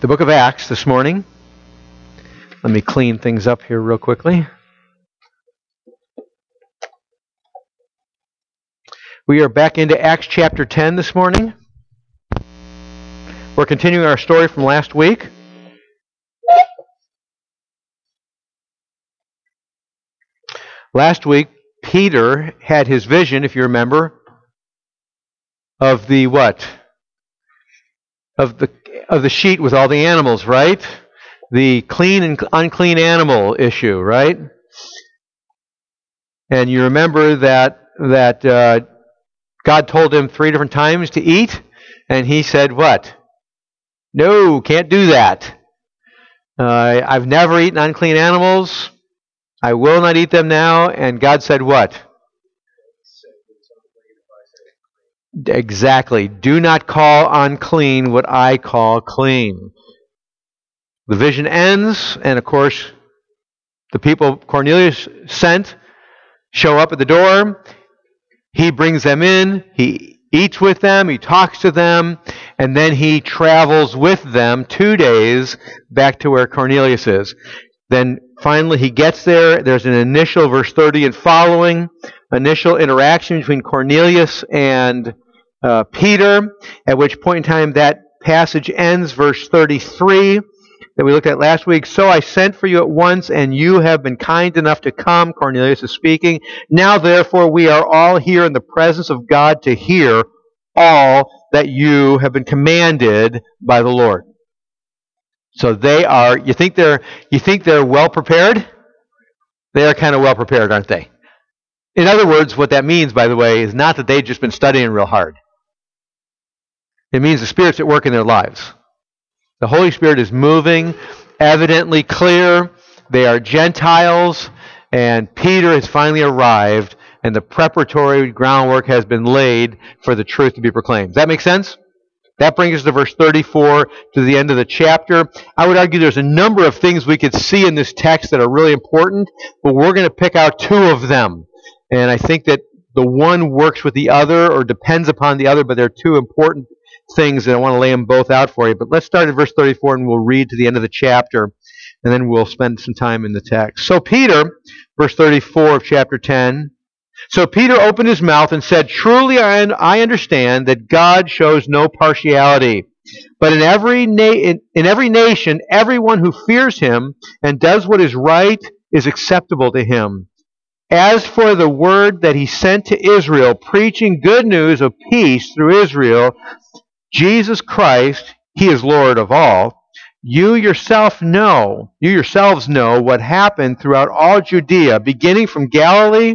the book of Acts this morning. Let me clean things up here real quickly. We are back into Acts chapter 10 this morning. We're continuing our story from last week. Last week, Peter had his vision, if you remember, of the what? Of the of the sheet with all the animals, right? The clean and unclean animal issue, right? And you remember that that uh, God told him three different times to eat, and he said, "What? No, can't do that. Uh, I've never eaten unclean animals. I will not eat them now." And God said, "What?" Exactly. Do not call unclean what I call clean. The vision ends, and of course, the people Cornelius sent show up at the door. He brings them in, he eats with them, he talks to them, and then he travels with them two days back to where Cornelius is. Then finally he gets there. There's an initial, verse 30 and following, initial interaction between Cornelius and uh, Peter, at which point in time that passage ends, verse 33 that we looked at last week. So I sent for you at once, and you have been kind enough to come. Cornelius is speaking. Now, therefore, we are all here in the presence of God to hear all that you have been commanded by the Lord. So they are. You think they're. You think they're well prepared? They are kind of well prepared, aren't they? In other words, what that means, by the way, is not that they've just been studying real hard. It means the Spirit's at work in their lives. The Holy Spirit is moving, evidently clear. They are Gentiles, and Peter has finally arrived, and the preparatory groundwork has been laid for the truth to be proclaimed. Does that make sense? That brings us to verse 34 to the end of the chapter. I would argue there's a number of things we could see in this text that are really important, but we're going to pick out two of them. And I think that the one works with the other or depends upon the other, but they're two important things, and I want to lay them both out for you. But let's start at verse 34 and we'll read to the end of the chapter, and then we'll spend some time in the text. So, Peter, verse 34 of chapter 10. So Peter opened his mouth and said, Truly I understand that God shows no partiality. But in every, na- in, in every nation, everyone who fears him and does what is right is acceptable to him. As for the word that he sent to Israel, preaching good news of peace through Israel, Jesus Christ, He is Lord of all. You yourself know, you yourselves know what happened throughout all Judea, beginning from Galilee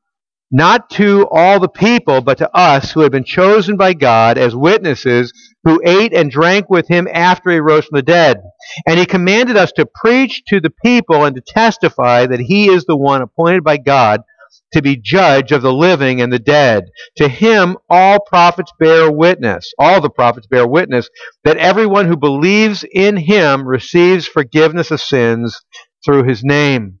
not to all the people, but to us who had been chosen by God as witnesses, who ate and drank with him after he rose from the dead. And he commanded us to preach to the people and to testify that he is the one appointed by God to be judge of the living and the dead. To him all prophets bear witness, all the prophets bear witness, that everyone who believes in him receives forgiveness of sins through his name.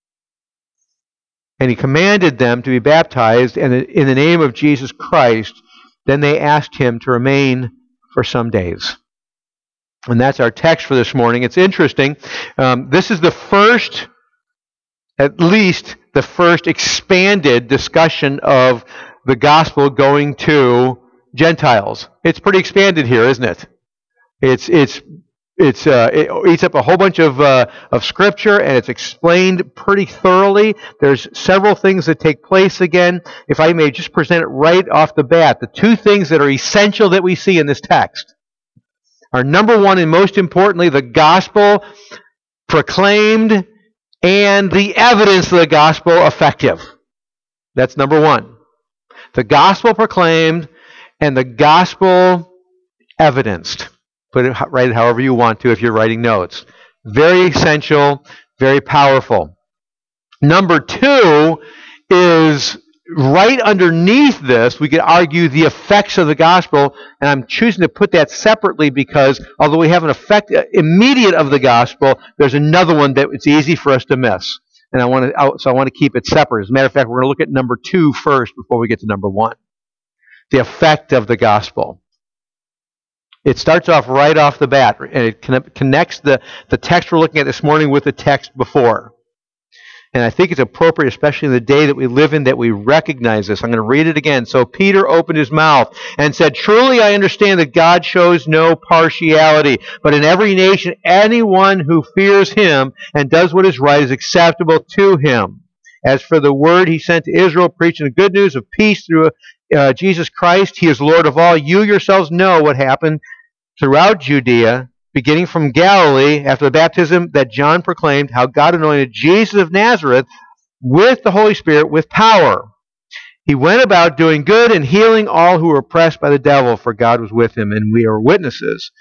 And he commanded them to be baptized in the name of Jesus Christ. Then they asked him to remain for some days. And that's our text for this morning. It's interesting. Um, this is the first, at least the first expanded discussion of the gospel going to Gentiles. It's pretty expanded here, isn't it? It's, it's, it's uh, it eats up a whole bunch of uh, of scripture and it's explained pretty thoroughly. There's several things that take place again. If I may just present it right off the bat, the two things that are essential that we see in this text are number one and most importantly the gospel proclaimed and the evidence of the gospel effective. That's number one. The gospel proclaimed and the gospel evidenced. Put it write it however you want to if you're writing notes. Very essential, very powerful. Number two is right underneath this, we could argue the effects of the gospel, and I'm choosing to put that separately because although we have an effect uh, immediate of the gospel, there's another one that it's easy for us to miss. And I want to, so I want to keep it separate. As a matter of fact, we're going to look at number two first before we get to number one. The effect of the gospel. It starts off right off the bat, and it connects the, the text we're looking at this morning with the text before. And I think it's appropriate, especially in the day that we live in, that we recognize this. I'm going to read it again. So Peter opened his mouth and said, Truly I understand that God shows no partiality, but in every nation, anyone who fears him and does what is right is acceptable to him. As for the word he sent to Israel, preaching the good news of peace through uh, Jesus Christ, he is Lord of all. You yourselves know what happened throughout Judea beginning from Galilee after the baptism that John proclaimed, how God anointed Jesus of Nazareth with the Holy Spirit with power. He went about doing good and healing all who were oppressed by the devil, for God was with him, and we are witnesses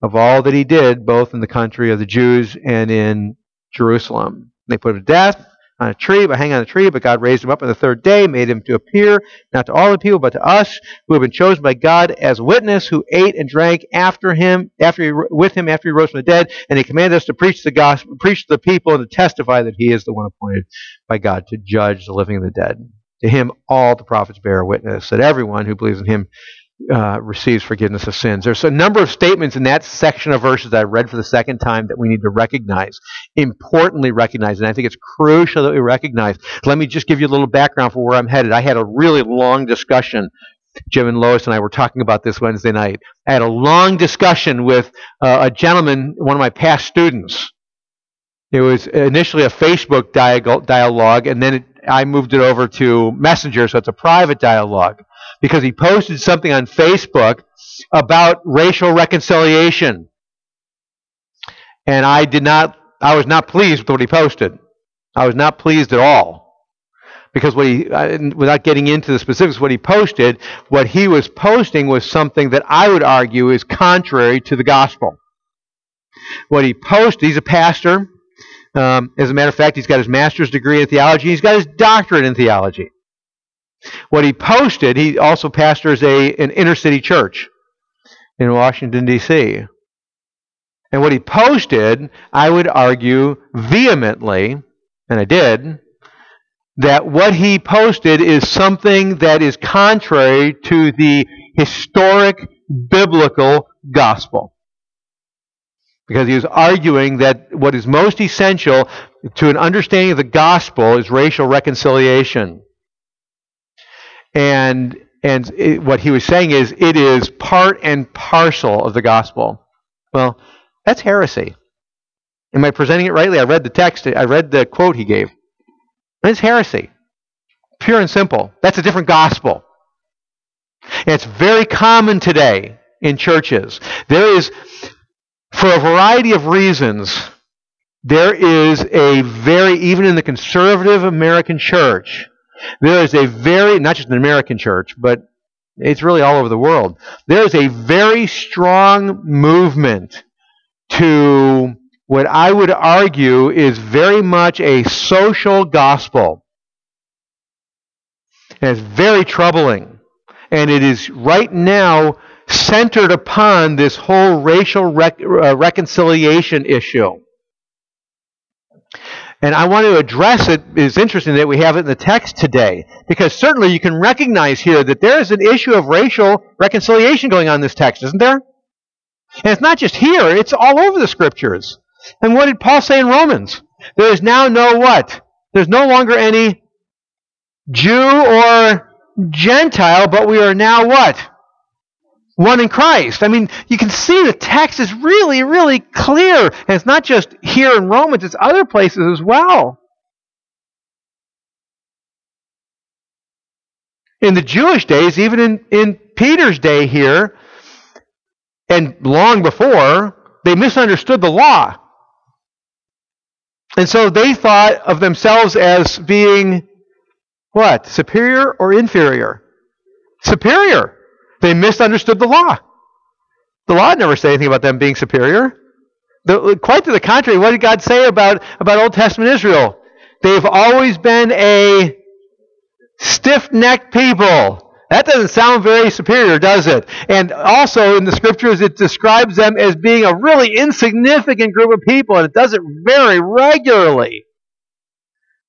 of all that he did, both in the country of the Jews and in Jerusalem. They put him to death on a tree, but hang on a tree, but God raised him up on the third day, made him to appear, not to all the people, but to us, who have been chosen by God as witness, who ate and drank after him, after he, with him after he rose from the dead, and he commanded us to preach the gospel, preach to the people, and to testify that he is the one appointed by God to judge the living and the dead. To him all the prophets bear witness that everyone who believes in him uh, receives forgiveness of sins. There's a number of statements in that section of verses that I read for the second time that we need to recognize, importantly recognize, and I think it's crucial that we recognize. Let me just give you a little background for where I'm headed. I had a really long discussion. Jim and Lois and I were talking about this Wednesday night. I had a long discussion with uh, a gentleman, one of my past students. It was initially a Facebook dialogue, and then it, I moved it over to Messenger, so it's a private dialogue because he posted something on Facebook about racial reconciliation. And I did not, I was not pleased with what he posted. I was not pleased at all. Because what he, without getting into the specifics, what he posted, what he was posting was something that I would argue is contrary to the gospel. What he posted, he's a pastor. Um, as a matter of fact, he's got his master's degree in theology. He's got his doctorate in theology. What he posted, he also pastors a, an inner city church in Washington, D.C. And what he posted, I would argue vehemently, and I did, that what he posted is something that is contrary to the historic biblical gospel. Because he was arguing that what is most essential to an understanding of the gospel is racial reconciliation. And and it, what he was saying is it is part and parcel of the gospel. Well, that's heresy. Am I presenting it rightly? I read the text. I read the quote he gave. It's heresy. Pure and simple. That's a different gospel. And it's very common today in churches. There is, for a variety of reasons, there is a very, even in the conservative American church, there is a very, not just an American church, but it's really all over the world. There is a very strong movement to what I would argue is very much a social gospel. And it's very troubling. And it is right now centered upon this whole racial rec- uh, reconciliation issue. And I want to address it. It's interesting that we have it in the text today, because certainly you can recognize here that there is an issue of racial reconciliation going on in this text, isn't there? And it's not just here, it's all over the scriptures. And what did Paul say in Romans? There is now no what? There's no longer any Jew or Gentile, but we are now what? one in Christ. I mean, you can see the text is really, really clear. And it's not just here in Romans, it's other places as well. In the Jewish days, even in, in Peter's day here, and long before, they misunderstood the law. And so they thought of themselves as being what? Superior or inferior? Superior. They misunderstood the law. The law never said anything about them being superior. The, quite to the contrary, what did God say about, about Old Testament Israel? They've always been a stiff necked people. That doesn't sound very superior, does it? And also in the scriptures, it describes them as being a really insignificant group of people, and it does it very regularly.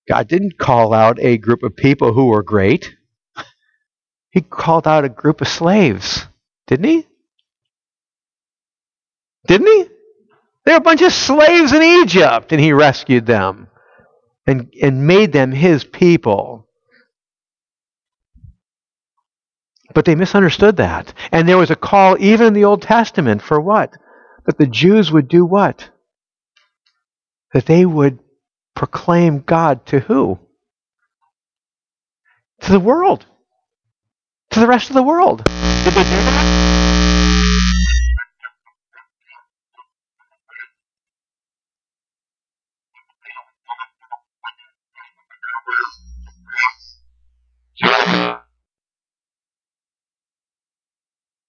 God didn't call out a group of people who were great. He called out a group of slaves, didn't he? Didn't he? They were a bunch of slaves in Egypt, and he rescued them and, and made them his people. But they misunderstood that. And there was a call, even in the Old Testament, for what? That the Jews would do what? That they would proclaim God to who? To the world. To the rest of the world. Did they do that? he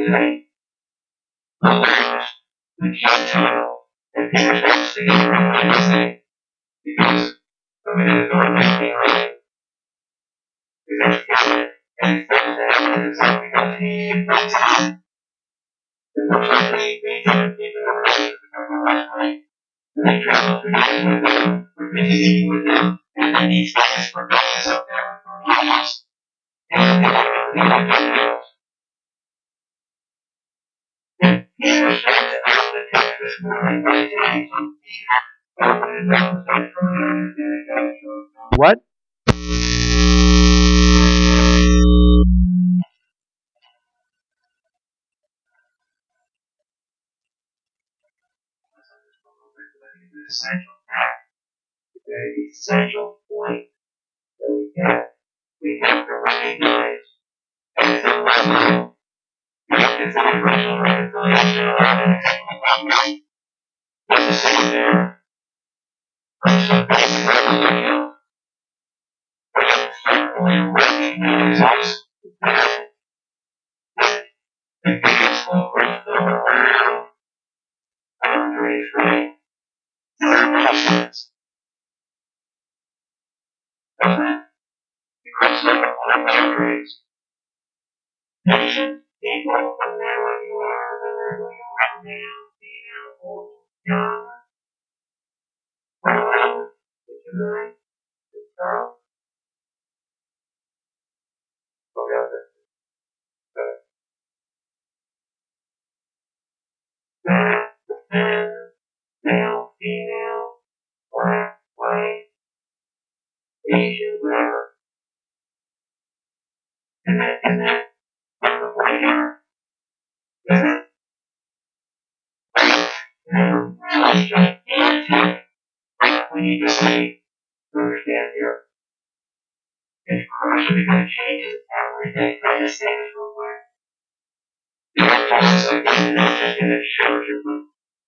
Were good what? essential point that we get. We have to recognize as the level, boundaries. Patience, people, here. It's crucial because changes. I just say this real quick. The process of getting this in the church,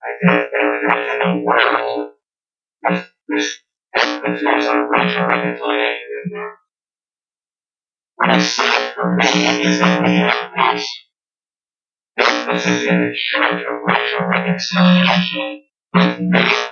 I think everything in the world, this, this emphasis on racial reconciliation is there. What I see for me is that we have this emphasis in the church of racial reconciliation with many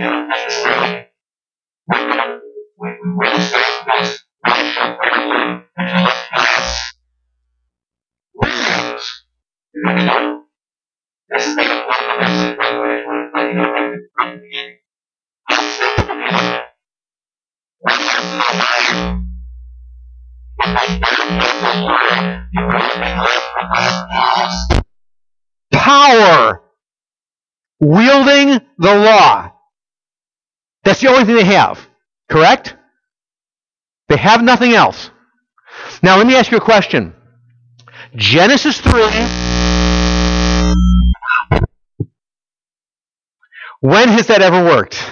Devil necessarily. Wielding the law. That's the only thing they have. Correct? They have nothing else. Now, let me ask you a question. Genesis 3. When has that ever worked?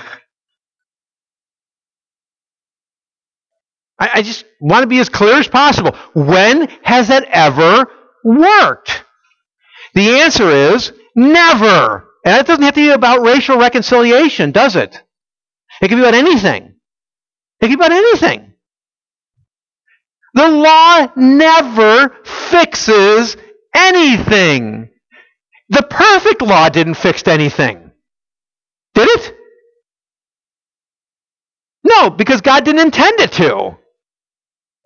I, I just want to be as clear as possible. When has that ever worked? The answer is never. And that doesn't have to be about racial reconciliation, does it? It can be about anything. It can be about anything. The law never fixes anything. The perfect law didn't fix anything. Did it? No, because God didn't intend it to.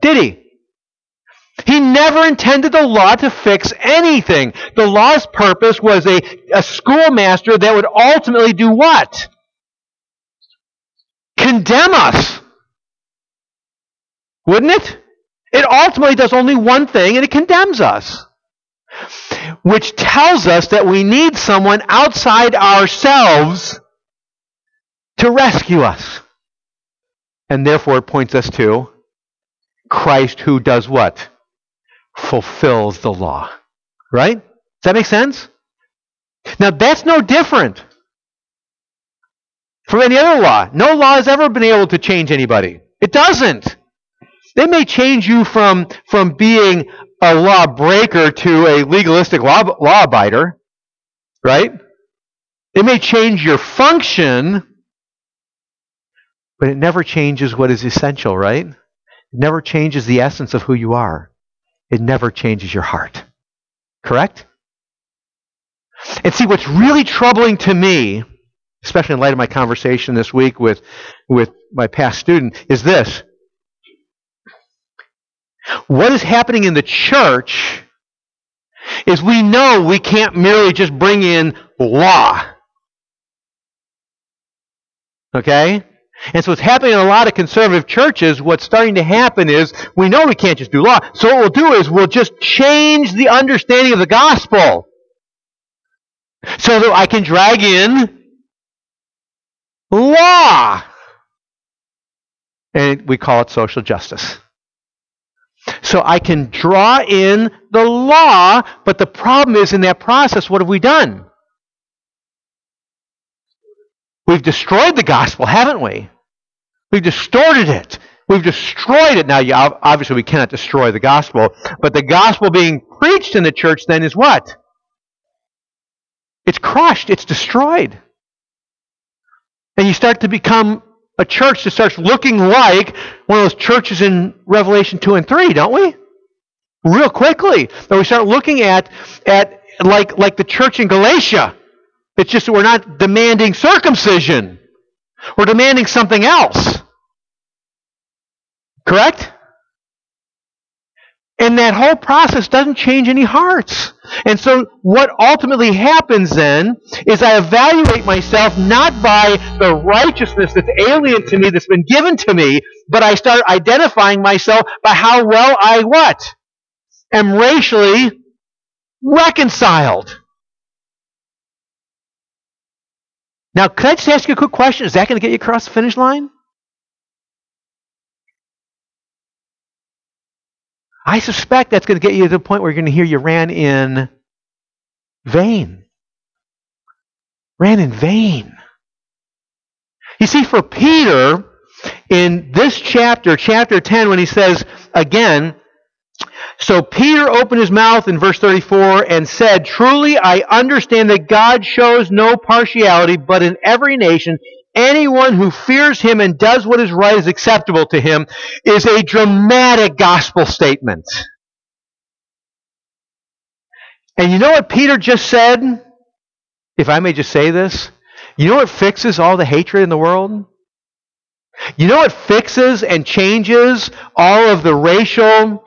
Did he? He never intended the law to fix anything. The law's purpose was a, a schoolmaster that would ultimately do what? Condemn us. Wouldn't it? It ultimately does only one thing, and it condemns us. Which tells us that we need someone outside ourselves to rescue us. And therefore, it points us to Christ who does what? Fulfills the law. Right? Does that make sense? Now, that's no different from any other law. No law has ever been able to change anybody. It doesn't. They may change you from, from being a lawbreaker to a legalistic law, law abider, right? It may change your function, but it never changes what is essential, right? It never changes the essence of who you are. It never changes your heart. Correct? And see, what's really troubling to me, especially in light of my conversation this week with, with my past student, is this. What is happening in the church is we know we can't merely just bring in law. Okay? And so what's happening in a lot of conservative churches, what's starting to happen is we know we can't just do law. So what we'll do is we'll just change the understanding of the gospel. So that I can drag in law. And we call it social justice. So I can draw in the law, but the problem is in that process, what have we done? We've destroyed the gospel, haven't we? We've distorted it. We've destroyed it. Now, obviously, we cannot destroy the gospel, but the gospel being preached in the church then is what? It's crushed, it's destroyed. And you start to become a church that starts looking like one of those churches in Revelation 2 and 3, don't we? Real quickly. That we start looking at, at like, like the church in Galatia It's just that we're not demanding circumcision. We're demanding something else. Correct? And that whole process doesn't change any hearts. And so what ultimately happens then is I evaluate myself not by the righteousness that's alien to me, that's been given to me, but I start identifying myself by how well I what? Am racially reconciled. Now, could I just ask you a quick question? Is that going to get you across the finish line? I suspect that's going to get you to the point where you're going to hear you ran in vain. Ran in vain. You see, for Peter, in this chapter, chapter 10, when he says, again, so Peter opened his mouth in verse 34 and said, Truly I understand that God shows no partiality, but in every nation, anyone who fears him and does what is right is acceptable to him, is a dramatic gospel statement. And you know what Peter just said? If I may just say this, you know what fixes all the hatred in the world? You know what fixes and changes all of the racial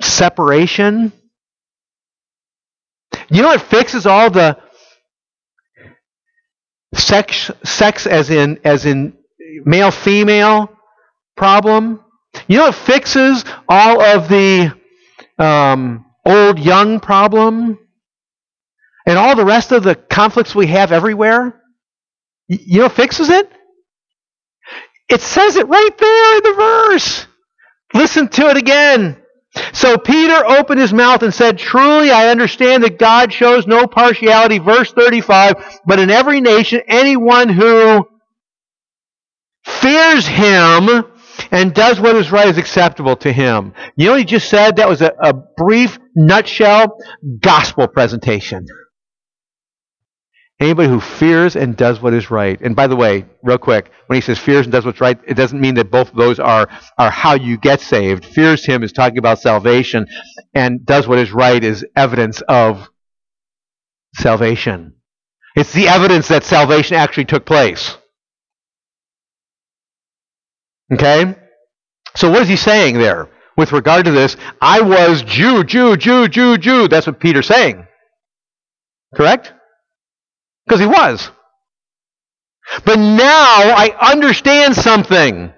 separation? You know what fixes all the sex sex as in as in male female problem? You know what fixes all of the um, old young problem and all the rest of the conflicts we have everywhere? You know fixes it? It says it right there in the verse. Listen to it again. So Peter opened his mouth and said, Truly I understand that God shows no partiality, verse 35, but in every nation, anyone who fears him and does what is right is acceptable to him. You know what he just said? That was a, a brief nutshell gospel presentation. Anybody who fears and does what is right. And by the way, real quick, when he says fears and does what's right, it doesn't mean that both of those are, are how you get saved. Fears him is talking about salvation, and does what is right is evidence of salvation. It's the evidence that salvation actually took place. Okay? So what is he saying there with regard to this? I was Jew, Jew, Jew, Jew, Jew. That's what Peter's saying. Correct? Because he was. But now I understand something.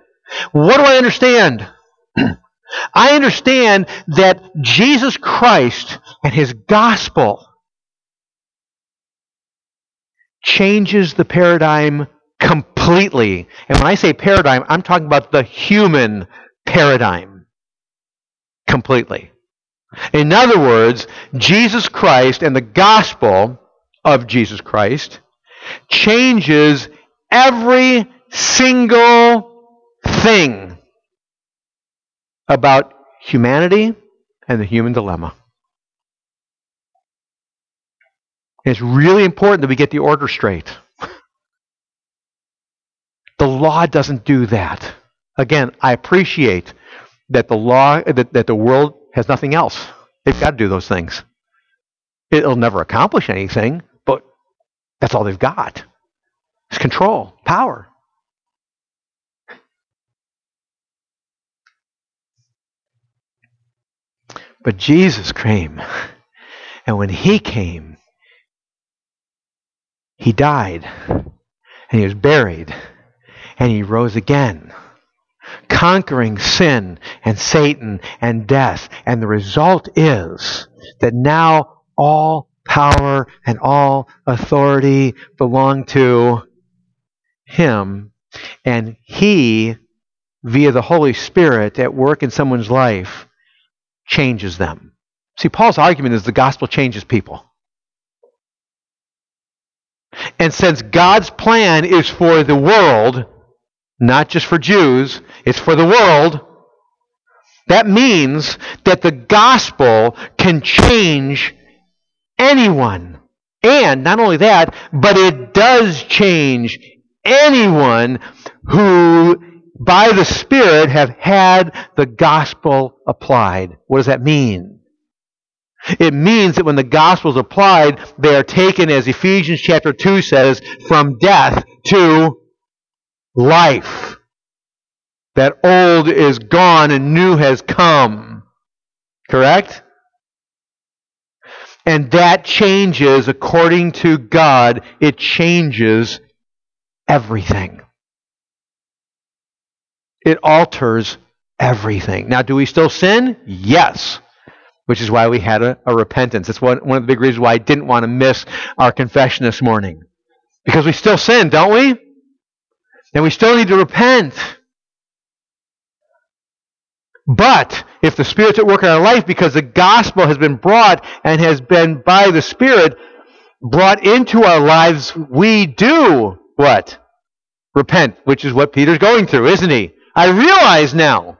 What do I understand? I understand that Jesus Christ and his gospel changes the paradigm completely. And when I say paradigm, I'm talking about the human paradigm completely. In other words, Jesus Christ and the gospel of Jesus Christ changes every single thing about humanity and the human dilemma. It's really important that we get the order straight. The law doesn't do that. Again, I appreciate that the law that, that the world has nothing else. They've got to do those things. It'll never accomplish anything, that's all they've got. It's control, power. But Jesus came. And when he came, he died. And he was buried. And he rose again conquering sin and Satan and death. And the result is that now all power and all authority belong to Him. And He, via the Holy Spirit at work in someone's life, changes them. See, Paul's argument is the gospel changes people. And since God's plan is for the world, not just for Jews, it's for the world. That means that the gospel can change anyone. And not only that, but it does change anyone who, by the Spirit, have had the gospel applied. What does that mean? It means that when the gospel is applied, they are taken, as Ephesians chapter 2 says, from death to life. That old is gone and new has come. Correct? And that changes, according to God, it changes everything. It alters everything. Now, do we still sin? Yes. Which is why we had a, a repentance. That's one, one of the big reasons why I didn't want to miss our confession this morning. Because we still sin, don't we? And we still need to repent. But if the Spirit's at work in our life because the gospel has been brought and has been by the Spirit brought into our lives, we do what? Repent, which is what Peter's going through, isn't he? I realize now.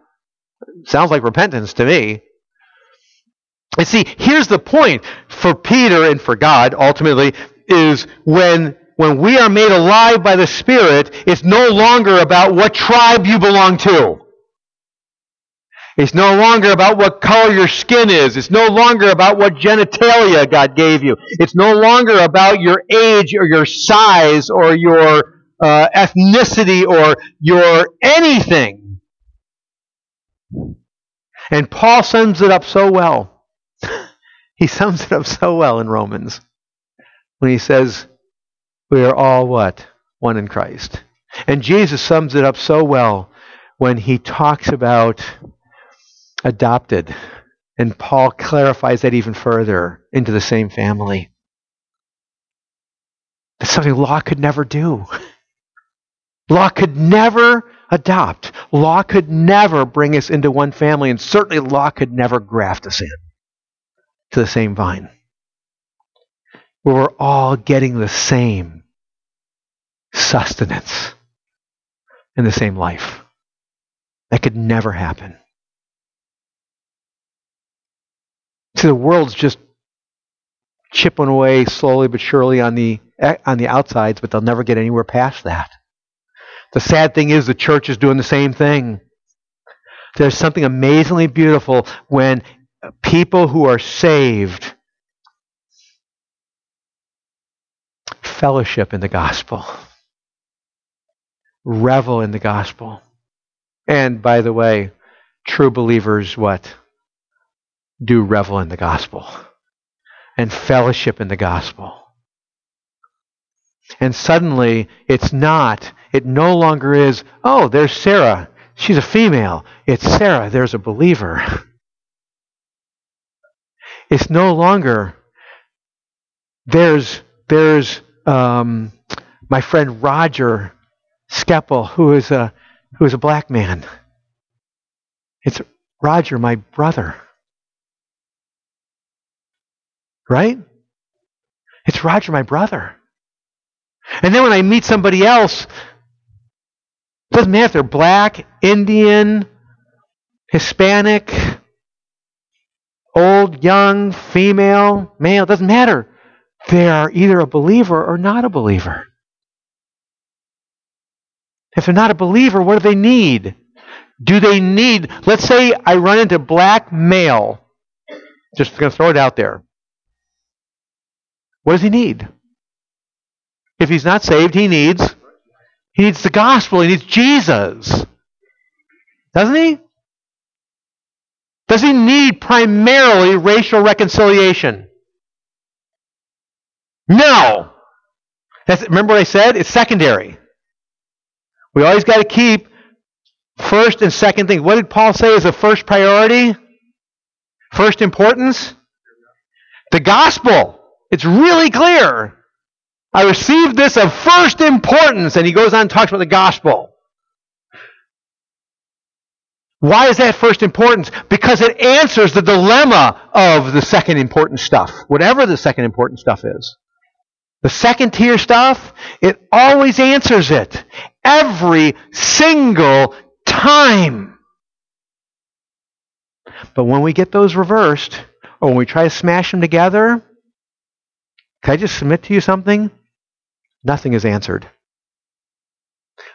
Sounds like repentance to me. And see, here's the point for Peter and for God ultimately is when when we are made alive by the Spirit, it's no longer about what tribe you belong to. It's no longer about what color your skin is. It's no longer about what genitalia God gave you. It's no longer about your age or your size or your uh, ethnicity or your anything. And Paul sums it up so well. he sums it up so well in Romans when he says, We are all what? One in Christ. And Jesus sums it up so well when he talks about adopted. And Paul clarifies that even further into the same family. That's something law could never do. Law could never adopt. Law could never bring us into one family, and certainly law could never graft us in to the same vine. Where we're all getting the same sustenance in the same life. That could never happen. See, the world's just chipping away slowly but surely on the eh, on the outsides, but they'll never get anywhere past that. The sad thing is the church is doing the same thing. There's something amazingly beautiful when people who are saved fellowship in the gospel, revel in the gospel. And by the way, true believers what? Do revel in the gospel and fellowship in the gospel. And suddenly, it's not, it no longer is, oh, there's Sarah. She's a female. It's Sarah. There's a believer. It's no longer, there's, there's um, my friend Roger Skeppel, who is a, who is a black man. It's Roger, my brother. Right? It's Roger, my brother. And then when I meet somebody else, doesn't matter if they're black, Indian, Hispanic, old, young, female, male, doesn't matter. They are either a believer or not a believer. If they're not a believer, what do they need? Do they need, let's say I run into black male, just going to throw it out there. What does he need? If he's not saved, he needs he needs the gospel. He needs Jesus. Doesn't he? Does he need primarily racial reconciliation? No. That's, remember what I said? It's secondary. We always got to keep first and second things. What did Paul say is the first priority? First importance? The gospel. It's really clear. I received this of first importance. And he goes on and talks about the gospel. Why is that first importance? Because it answers the dilemma of the second important stuff, whatever the second important stuff is. The second tier stuff, it always answers it. Every single time. But when we get those reversed, or when we try to smash them together, can I just submit to you something? nothing is answered.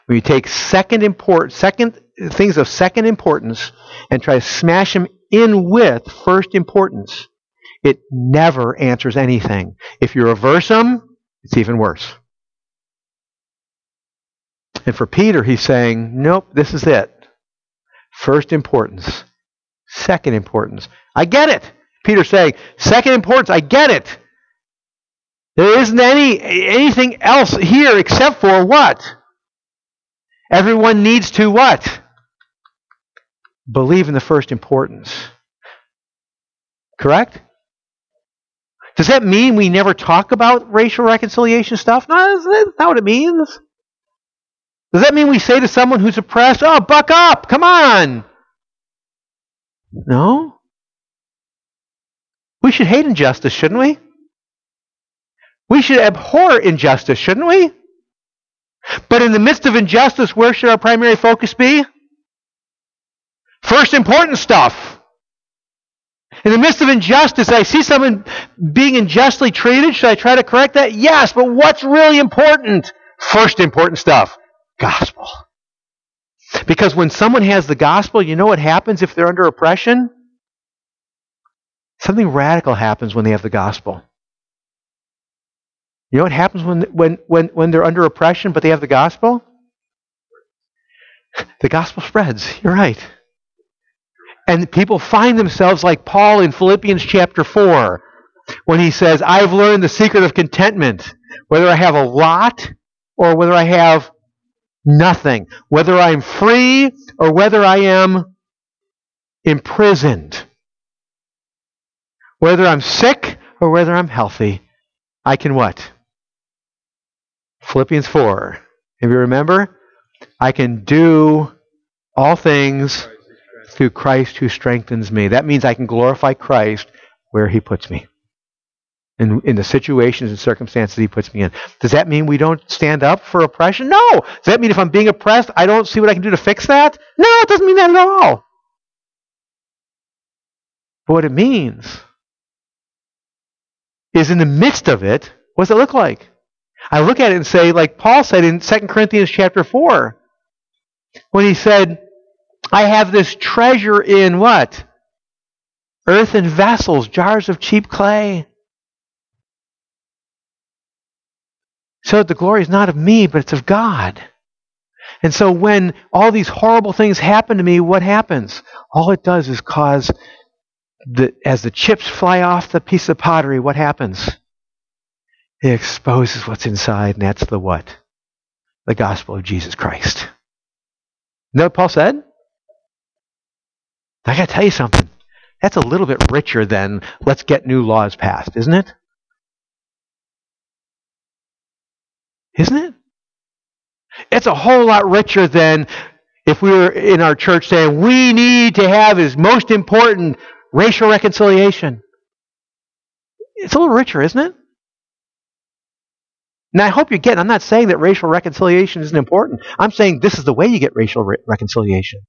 When you take second import, second things of second importance and try to smash them in with first importance, it never answers anything. If you reverse them, it's even worse. And for Peter, he's saying, nope, this is it. First importance. Second importance. I get it. Peter's saying, second importance, I get it. There isn't any anything else here except for what? Everyone needs to what? Believe in the first importance. Correct? Does that mean we never talk about racial reconciliation stuff? No, that's not what it means. Does that mean we say to someone who's oppressed, oh, buck up, come on? No. We should hate injustice, shouldn't we? We should abhor injustice, shouldn't we? But in the midst of injustice, where should our primary focus be? First important stuff. In the midst of injustice, I see someone being unjustly treated. Should I try to correct that? Yes, but what's really important? First important stuff gospel. Because when someone has the gospel, you know what happens if they're under oppression? Something radical happens when they have the gospel. You know what happens when, when, when, when they're under oppression but they have the gospel? The gospel spreads. You're right. And people find themselves like Paul in Philippians chapter 4 when he says, I've learned the secret of contentment, whether I have a lot or whether I have nothing, whether I'm free or whether I am imprisoned, whether I'm sick or whether I'm healthy. I can what? Philippians 4. If you remember, I can do all things through Christ who strengthens me. That means I can glorify Christ where he puts me. In, in the situations and circumstances he puts me in. Does that mean we don't stand up for oppression? No. Does that mean if I'm being oppressed, I don't see what I can do to fix that? No, it doesn't mean that at all. But what it means is in the midst of it, what does it look like? I look at it and say, like Paul said in 2 Corinthians chapter 4, when he said, I have this treasure in what? Earthen vessels, jars of cheap clay. So that the glory is not of me, but it's of God. And so when all these horrible things happen to me, what happens? All it does is cause the, as the chips fly off the piece of pottery, what happens? It exposes what's inside, and that's the what? The gospel of Jesus Christ. You know what Paul said? I got to tell you something. That's a little bit richer than let's get new laws passed, isn't it? Isn't it? It's a whole lot richer than if we were in our church saying we need to have is most important racial reconciliation. It's a little richer, isn't it? Now, I hope you get. I'm not saying that racial reconciliation isn't important. I'm saying this is the way you get racial re- reconciliation.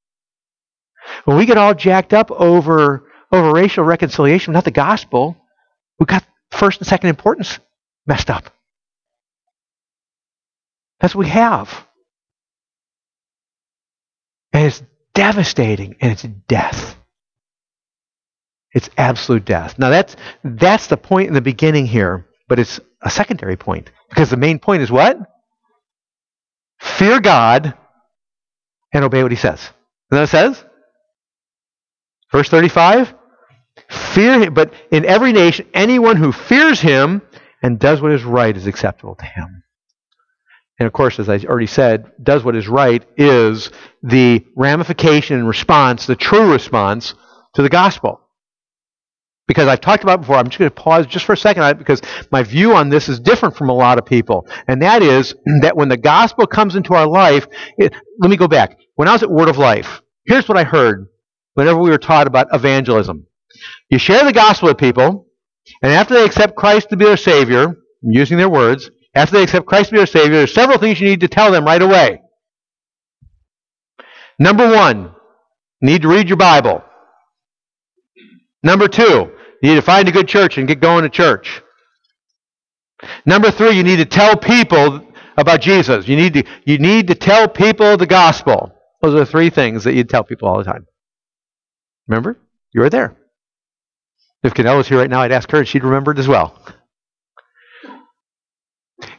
When we get all jacked up over over racial reconciliation, not the gospel, we got first and second importance messed up. That's what we have. And it's devastating, and it's death. It's absolute death. Now that's that's the point in the beginning here, but it's a secondary point. Because the main point is what? Fear God and obey what he says. And then it says? Verse 35 Fear him, but in every nation, anyone who fears him and does what is right is acceptable to him. And of course, as I already said, does what is right is the ramification and response, the true response to the gospel because I've talked about before. I'm just going to pause just for a second because my view on this is different from a lot of people. And that is that when the gospel comes into our life, it, let me go back. When I was at Word of Life, here's what I heard whenever we were taught about evangelism. You share the gospel with people, and after they accept Christ to be their Savior, using their words, after they accept Christ to be their Savior, there's several things you need to tell them right away. Number one, need to read your Bible. Number two, you need to find a good church and get going to church. Number three, you need to tell people about Jesus. You need to, you need to tell people the gospel. Those are three things that you tell people all the time. Remember? You were there. If Canella was here right now, I'd ask her and she'd remember it as well.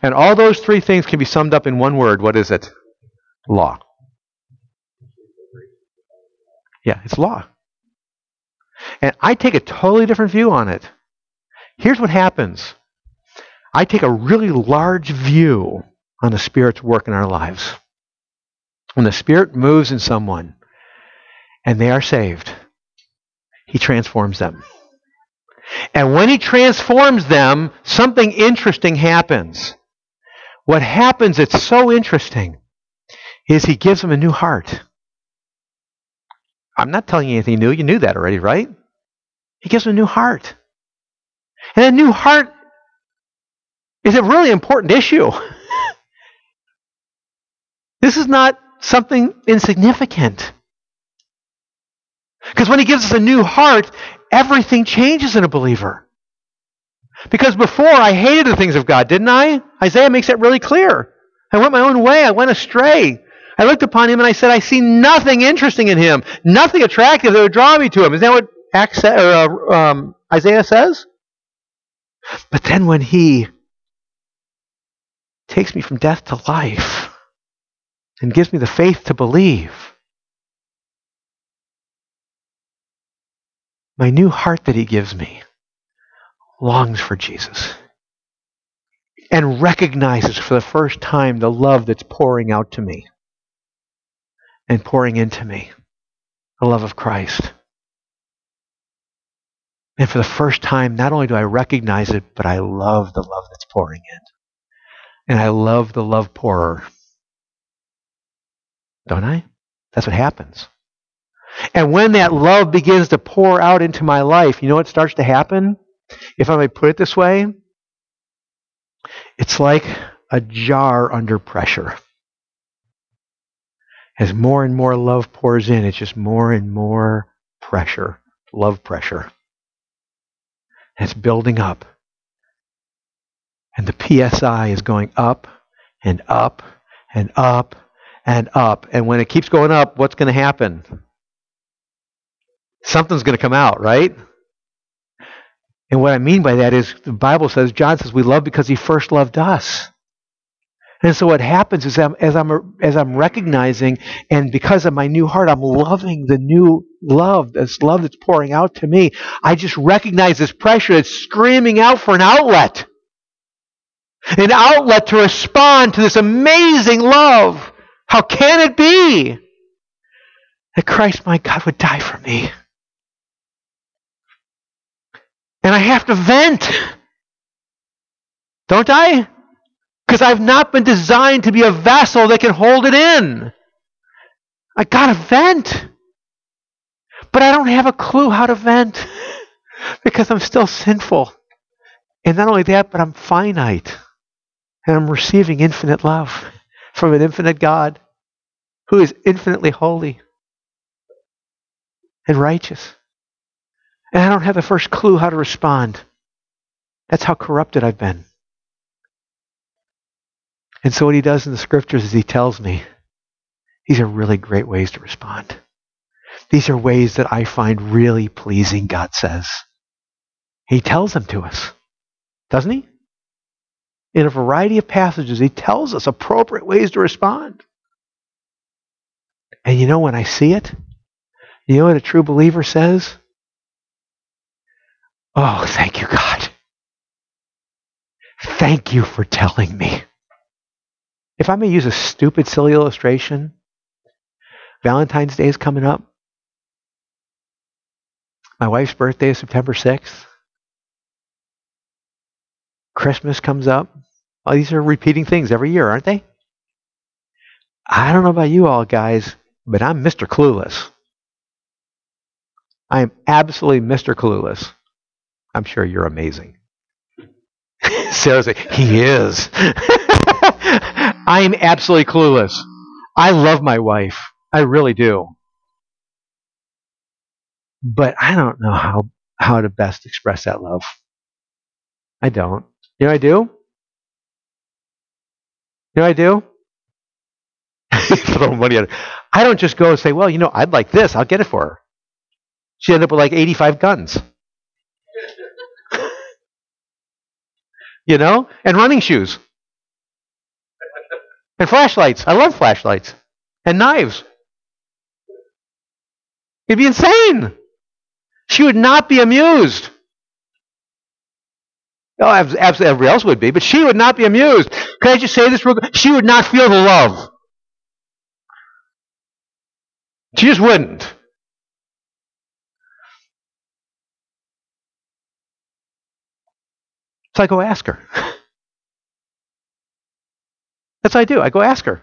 And all those three things can be summed up in one word. What is it? Law. Yeah, it's law. And I take a totally different view on it. Here's what happens I take a really large view on the Spirit's work in our lives. When the Spirit moves in someone and they are saved, He transforms them. And when He transforms them, something interesting happens. What happens that's so interesting is He gives them a new heart. I'm not telling you anything new. You knew that already, right? He gives them a new heart. And a new heart is a really important issue. this is not something insignificant. Because when he gives us a new heart, everything changes in a believer. Because before I hated the things of God, didn't I? Isaiah makes that really clear. I went my own way, I went astray. I looked upon him and I said, I see nothing interesting in him, nothing attractive that would draw me to him. Is that what Acts, or, uh, um, Isaiah says? But then when he takes me from death to life and gives me the faith to believe, my new heart that he gives me longs for Jesus and recognizes for the first time the love that's pouring out to me and pouring into me the love of Christ. And for the first time, not only do I recognize it, but I love the love that's pouring in. And I love the love pourer. Don't I? That's what happens. And when that love begins to pour out into my life, you know what starts to happen? If I may put it this way, it's like a jar under pressure. As more and more love pours in, it's just more and more pressure, love pressure. It's building up. And the PSI is going up and up and up and up. And when it keeps going up, what's going to happen? Something's going to come out, right? And what I mean by that is the Bible says, John says, we love because he first loved us. And so what happens is I'm, as I'm as I'm recognizing, and because of my new heart, I'm loving the new love, this love that's pouring out to me. I just recognize this pressure It's screaming out for an outlet, an outlet to respond to this amazing love. How can it be that Christ, my God, would die for me? And I have to vent, don't I? Because I've not been designed to be a vessel that can hold it in. I gotta vent. But I don't have a clue how to vent because I'm still sinful. And not only that, but I'm finite. And I'm receiving infinite love from an infinite God who is infinitely holy and righteous. And I don't have the first clue how to respond. That's how corrupted I've been. And so what he does in the scriptures is he tells me these are really great ways to respond. These are ways that I find really pleasing, God says. He tells them to us, doesn't he? In a variety of passages, he tells us appropriate ways to respond. And you know when I see it? You know what a true believer says? Oh, thank you, God. Thank you for telling me. If I may use a stupid, silly illustration, Valentine's Day is coming up. My wife's birthday is September 6th. Christmas comes up. These are repeating things every year, aren't they? I don't know about you all, guys, but I'm Mr. Clueless. I am absolutely Mr. Clueless. I'm sure you're amazing. Sarah's like, he is. I am absolutely clueless. I love my wife. I really do. But I don't know how, how to best express that love. I don't. You know I do? You know I do? Throw money at her. I don't just go and say, well, you know, I'd like this. I'll get it for her. She ended up with like 85 guns. you know, and running shoes. And flashlights. I love flashlights. And knives. It'd be insane. She would not be amused. Oh, absolutely everybody else would be, but she would not be amused. Can I just say this real quick? She would not feel the love. She just wouldn't. So I go ask her. That's what I do. I go ask her.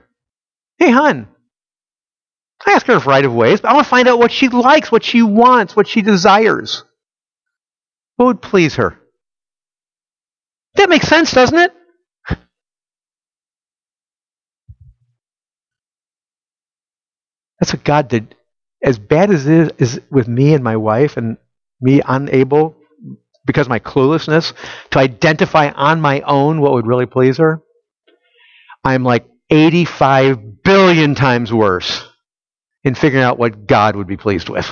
Hey, hon. I ask her a variety of ways, but I want to find out what she likes, what she wants, what she desires. What would please her? That makes sense, doesn't it? That's what God did. As bad as it is with me and my wife, and me unable, because of my cluelessness, to identify on my own what would really please her, I'm like 85 billion times worse in figuring out what God would be pleased with.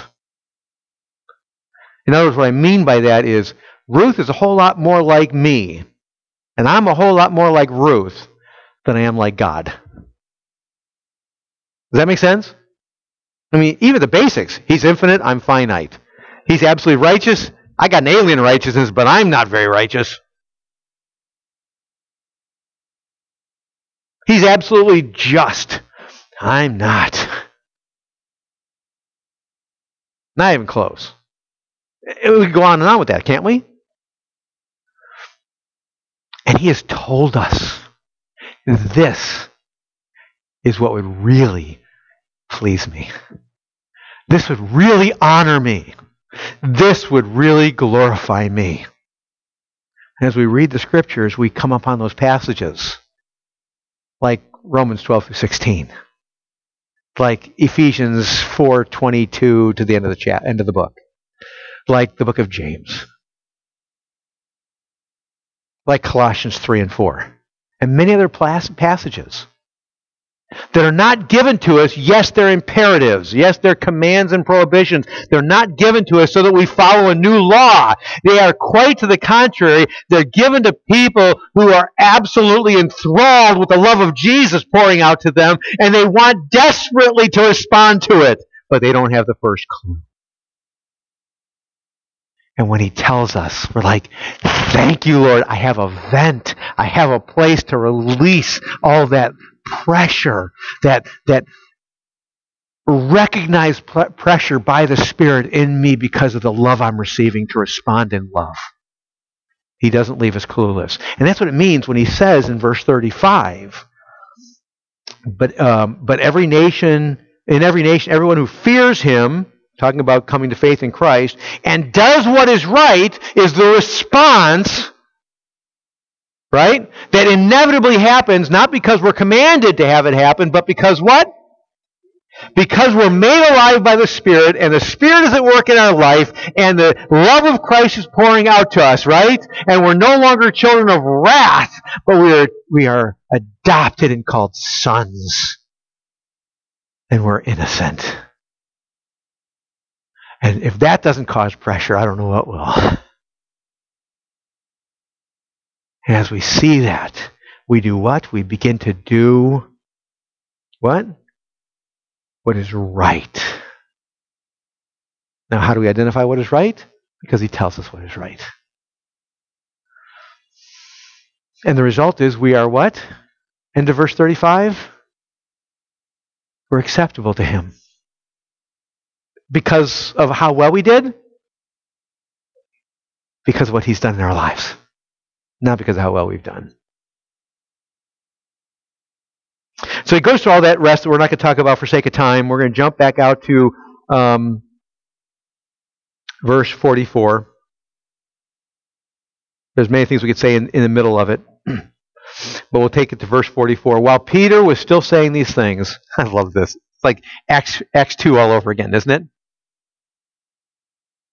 In other words, what I mean by that is Ruth is a whole lot more like me, and I'm a whole lot more like Ruth than I am like God. Does that make sense? I mean, even the basics. He's infinite, I'm finite. He's absolutely righteous. I got an alien righteousness, but I'm not very righteous. He's absolutely just. I'm not. Not even close. Eh, we could go on and on with that, can't we? And he has told us this is what would really please me. This would really honor me. This would really glorify me. As we read the scriptures, we come upon those passages like Romans 12 through 16, like Ephesians 4:22 to the end of the chat, end of the book, like the book of James, like Colossians 3 and 4, and many other passages that are not given to us. Yes, they're imperatives. Yes, they're commands and prohibitions. They're not given to us so that we follow a new law. They are quite to the contrary. They're given to people who are absolutely enthralled with the love of Jesus pouring out to them, and they want desperately to respond to it, but they don't have the first clue. And when he tells us, we're like, thank you, Lord. I have a vent. I have a place to release all that pressure, that, that recognized pl- pressure by the Spirit in me because of the love I'm receiving to respond in love. He doesn't leave us clueless. And that's what it means when he says in verse 35, but, um, but every nation, in every nation, everyone who fears him, talking about coming to faith in Christ, and does what is right, is the response Right? That inevitably happens not because we're commanded to have it happen, but because what? Because we're made alive by the Spirit, and the Spirit is at work in our life, and the love of Christ is pouring out to us, right? And we're no longer children of wrath, but we are, we are adopted and called sons. And we're innocent. And if that doesn't cause pressure, I don't know what will. And as we see that, we do what? We begin to do what? What is right. Now, how do we identify what is right? Because he tells us what is right. And the result is we are what? Into verse 35? We're acceptable to him. Because of how well we did? Because of what he's done in our lives not because of how well we've done. So he goes through all that rest that we're not going to talk about for sake of time. We're going to jump back out to um, verse 44. There's many things we could say in, in the middle of it, but we'll take it to verse 44. While Peter was still saying these things, I love this. It's like Acts, Acts 2 all over again, isn't it?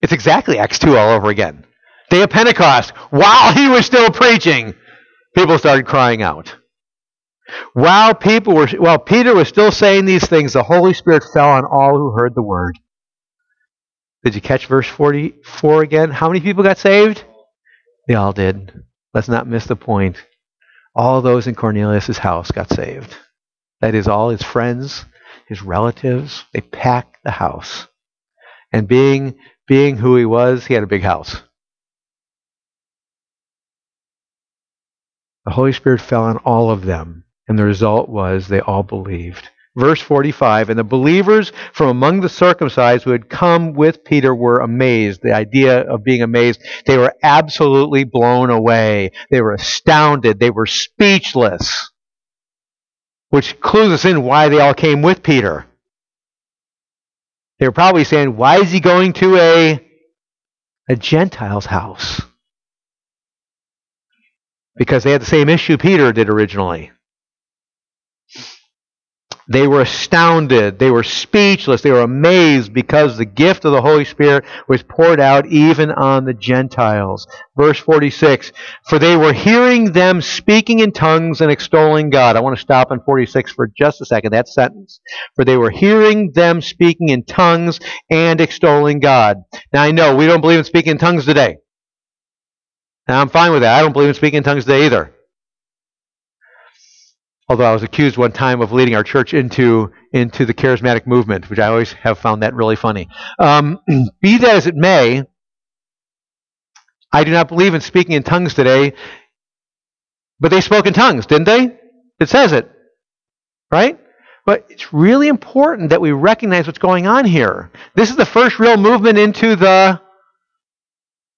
It's exactly Acts 2 all over again. Day of Pentecost, while he was still preaching, people started crying out. While people were while Peter was still saying these things, the Holy Spirit fell on all who heard the word. Did you catch verse 44 again? How many people got saved? They all did. let's not miss the point. All those in Cornelius' house got saved. That is, all his friends, his relatives, they packed the house. And being, being who he was, he had a big house. The Holy Spirit fell on all of them, and the result was they all believed. Verse 45 And the believers from among the circumcised who had come with Peter were amazed. The idea of being amazed, they were absolutely blown away. They were astounded. They were speechless. Which clues us in why they all came with Peter. They were probably saying, Why is he going to a, a Gentile's house? Because they had the same issue Peter did originally. They were astounded. They were speechless. They were amazed because the gift of the Holy Spirit was poured out even on the Gentiles. Verse 46 For they were hearing them speaking in tongues and extolling God. I want to stop on 46 for just a second, that sentence. For they were hearing them speaking in tongues and extolling God. Now I know we don't believe in speaking in tongues today. Now I'm fine with that. I don't believe in speaking in tongues today either although I was accused one time of leading our church into into the charismatic movement, which I always have found that really funny. Um, be that as it may, I do not believe in speaking in tongues today, but they spoke in tongues, didn't they? It says it, right? But it's really important that we recognize what's going on here. This is the first real movement into the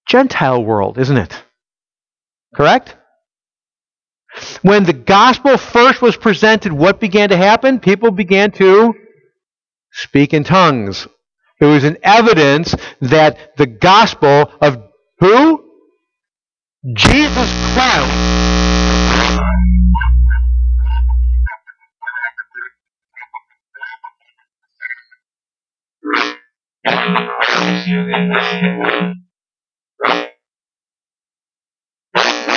Gentile world, isn't it? Correct? When the gospel first was presented, what began to happen? People began to speak in tongues. It was an evidence that the gospel of who? Jesus Christ.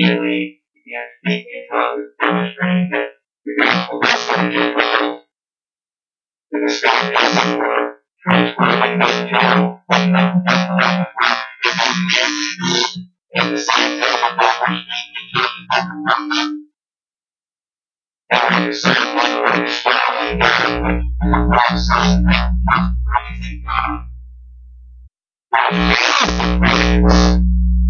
They immediately began speaking in tongues, demonstrating that the gospel message is real. And the Spirit doesn't work. Transforming this town and the same level and the same way we strongly God and the process of praising God. Our massive praise, our massive aggressive praise is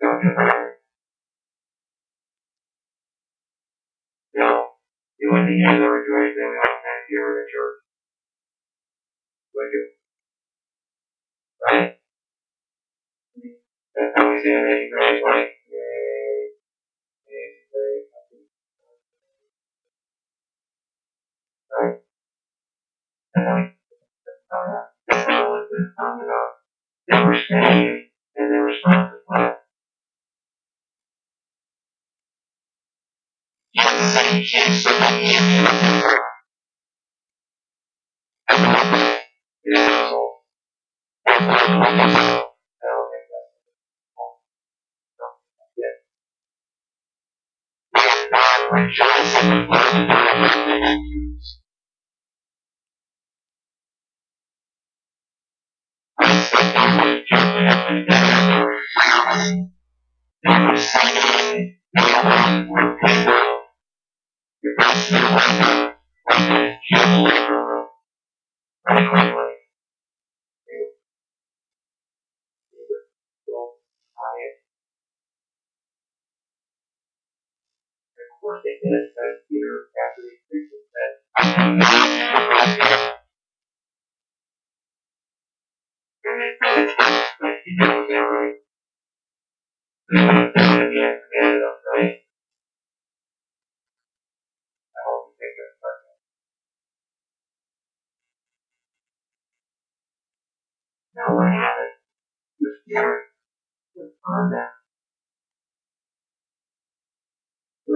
No, you wouldn't need to do anything you. Would you? Right? That's how we in 2020. Right? And then, uh, this think that's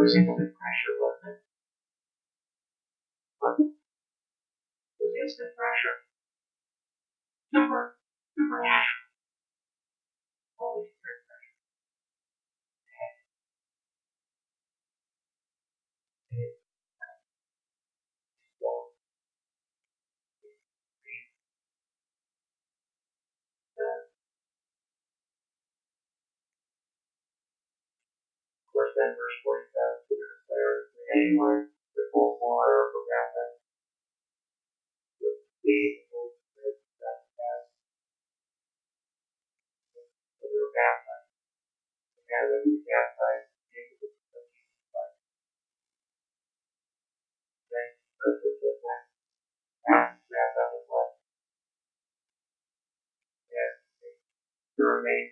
was instant pressure, wasn't it? It? It was instant pressure. Super, supernatural. Holy Of course, then verse 47, Peter declares, anyone with full water for baptized with the Holy Spirit that has were baptized. And we baptized into the of Jesus Christ. Then verse 59, Matthew baptized with what? Yes, the.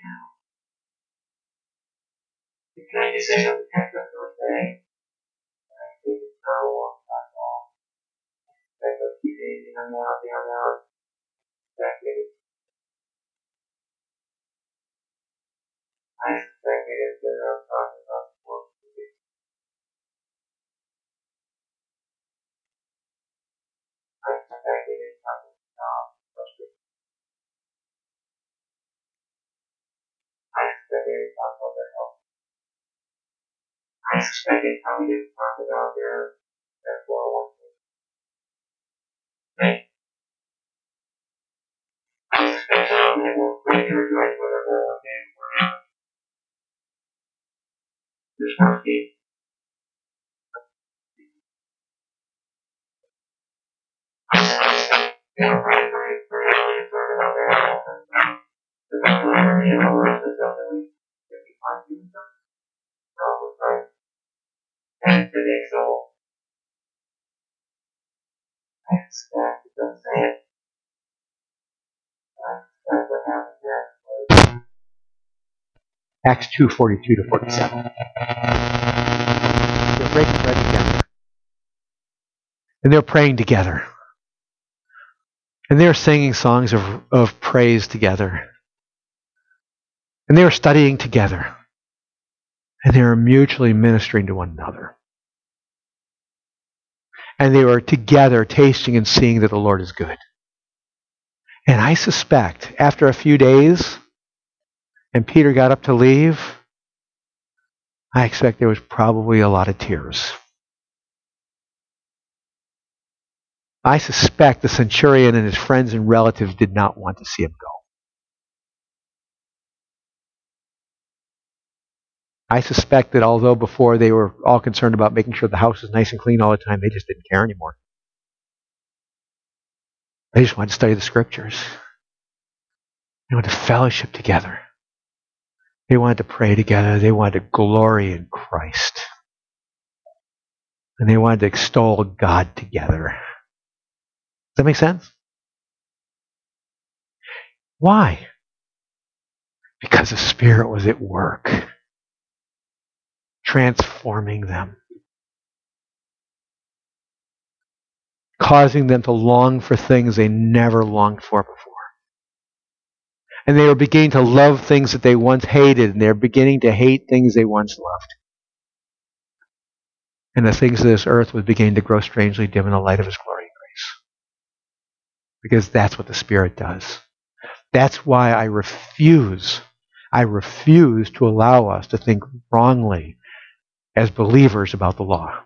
Can I just say something text us for today? I think it's not a long time long. Like a few days in and out, in and out. That maybe I suspect it is that I'm I suspect it probably is talking about their their 401k. Right? I suspect them will regularly join with their 401k or not. This must be they are very, very, very concerned about their health and the popularity and all the rest of the stuff that we that we find in the problem, right? And today, so I suspect it doesn't say it. I what happened next Acts 2:42 to 47. They're breaking bread together. And they're praying together. And they're singing songs of, of praise together. And they are studying together. And they were mutually ministering to one another. And they were together tasting and seeing that the Lord is good. And I suspect after a few days, and Peter got up to leave, I expect there was probably a lot of tears. I suspect the centurion and his friends and relatives did not want to see him go. I suspect that although before they were all concerned about making sure the house was nice and clean all the time, they just didn't care anymore. They just wanted to study the scriptures. They wanted to fellowship together. They wanted to pray together. They wanted to glory in Christ. And they wanted to extol God together. Does that make sense? Why? Because the Spirit was at work transforming them, causing them to long for things they never longed for before. And they are beginning to love things that they once hated, and they're beginning to hate things they once loved. And the things of this earth would begin to grow strangely dim in the light of His glory and grace. Because that's what the Spirit does. That's why I refuse, I refuse to allow us to think wrongly as believers about the law.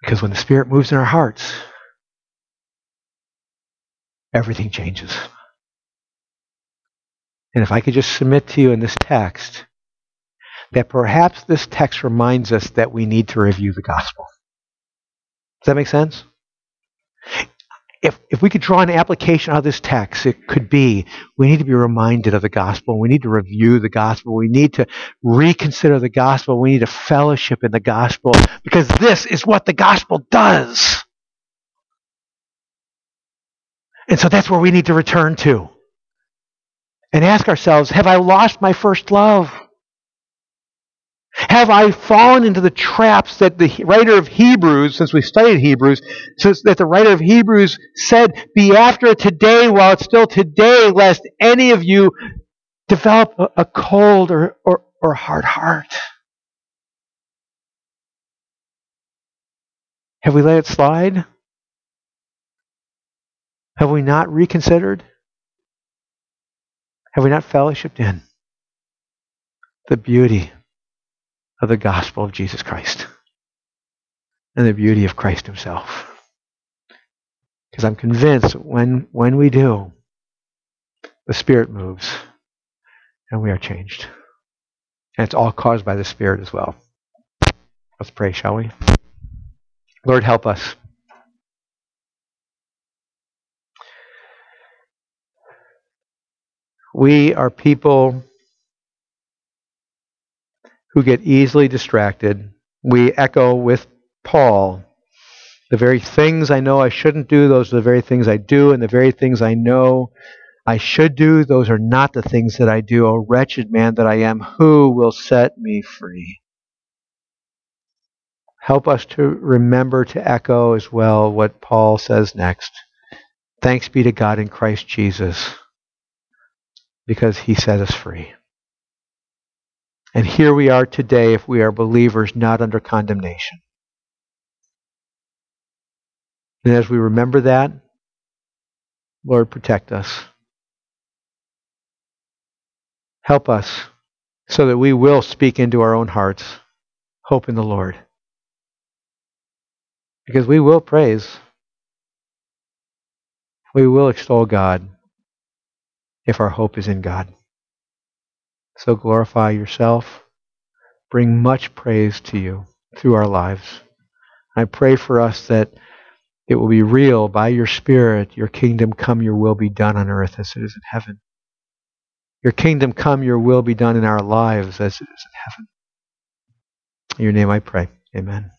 Because when the Spirit moves in our hearts, everything changes. And if I could just submit to you in this text that perhaps this text reminds us that we need to review the gospel. Does that make sense? If, if we could draw an application out of this text, it could be we need to be reminded of the gospel. We need to review the gospel. We need to reconsider the gospel. We need to fellowship in the gospel because this is what the gospel does. And so that's where we need to return to and ask ourselves have I lost my first love? Have I fallen into the traps that the writer of Hebrews, since we studied Hebrews, since that the writer of Hebrews said, Be after it today while it's still today, lest any of you develop a, cold or, or, or hard heart? Have we let it slide? Have we not reconsidered? Have we not fellowshipped in the beauty of the gospel of Jesus Christ and the beauty of Christ Himself. Because I'm convinced when, when we do, the Spirit moves and we are changed. And it's all caused by the Spirit as well. Let's pray, shall we? Lord, help us. We are people who get easily distracted. We echo with Paul the very things I know I shouldn't do, those are the very things I do, and the very things I know I should do, those are not the things that I do. O wretched man that I am, who will set me free? Help us to remember to echo as well what Paul says next. Thanks be to God in Christ Jesus, because he set us free. And here we are today if we are believers not under condemnation. And as we remember that, Lord, protect us. Help us so that we will speak into our own hearts hope in the Lord. Because we will praise, we will extol God if our hope is in God. So glorify yourself. Bring much praise to you through our lives. I pray for us that it will be real by your Spirit. Your kingdom come, your will be done on earth as it is in heaven. Your kingdom come, your will be done in our lives as it is in heaven. In your name I pray. Amen.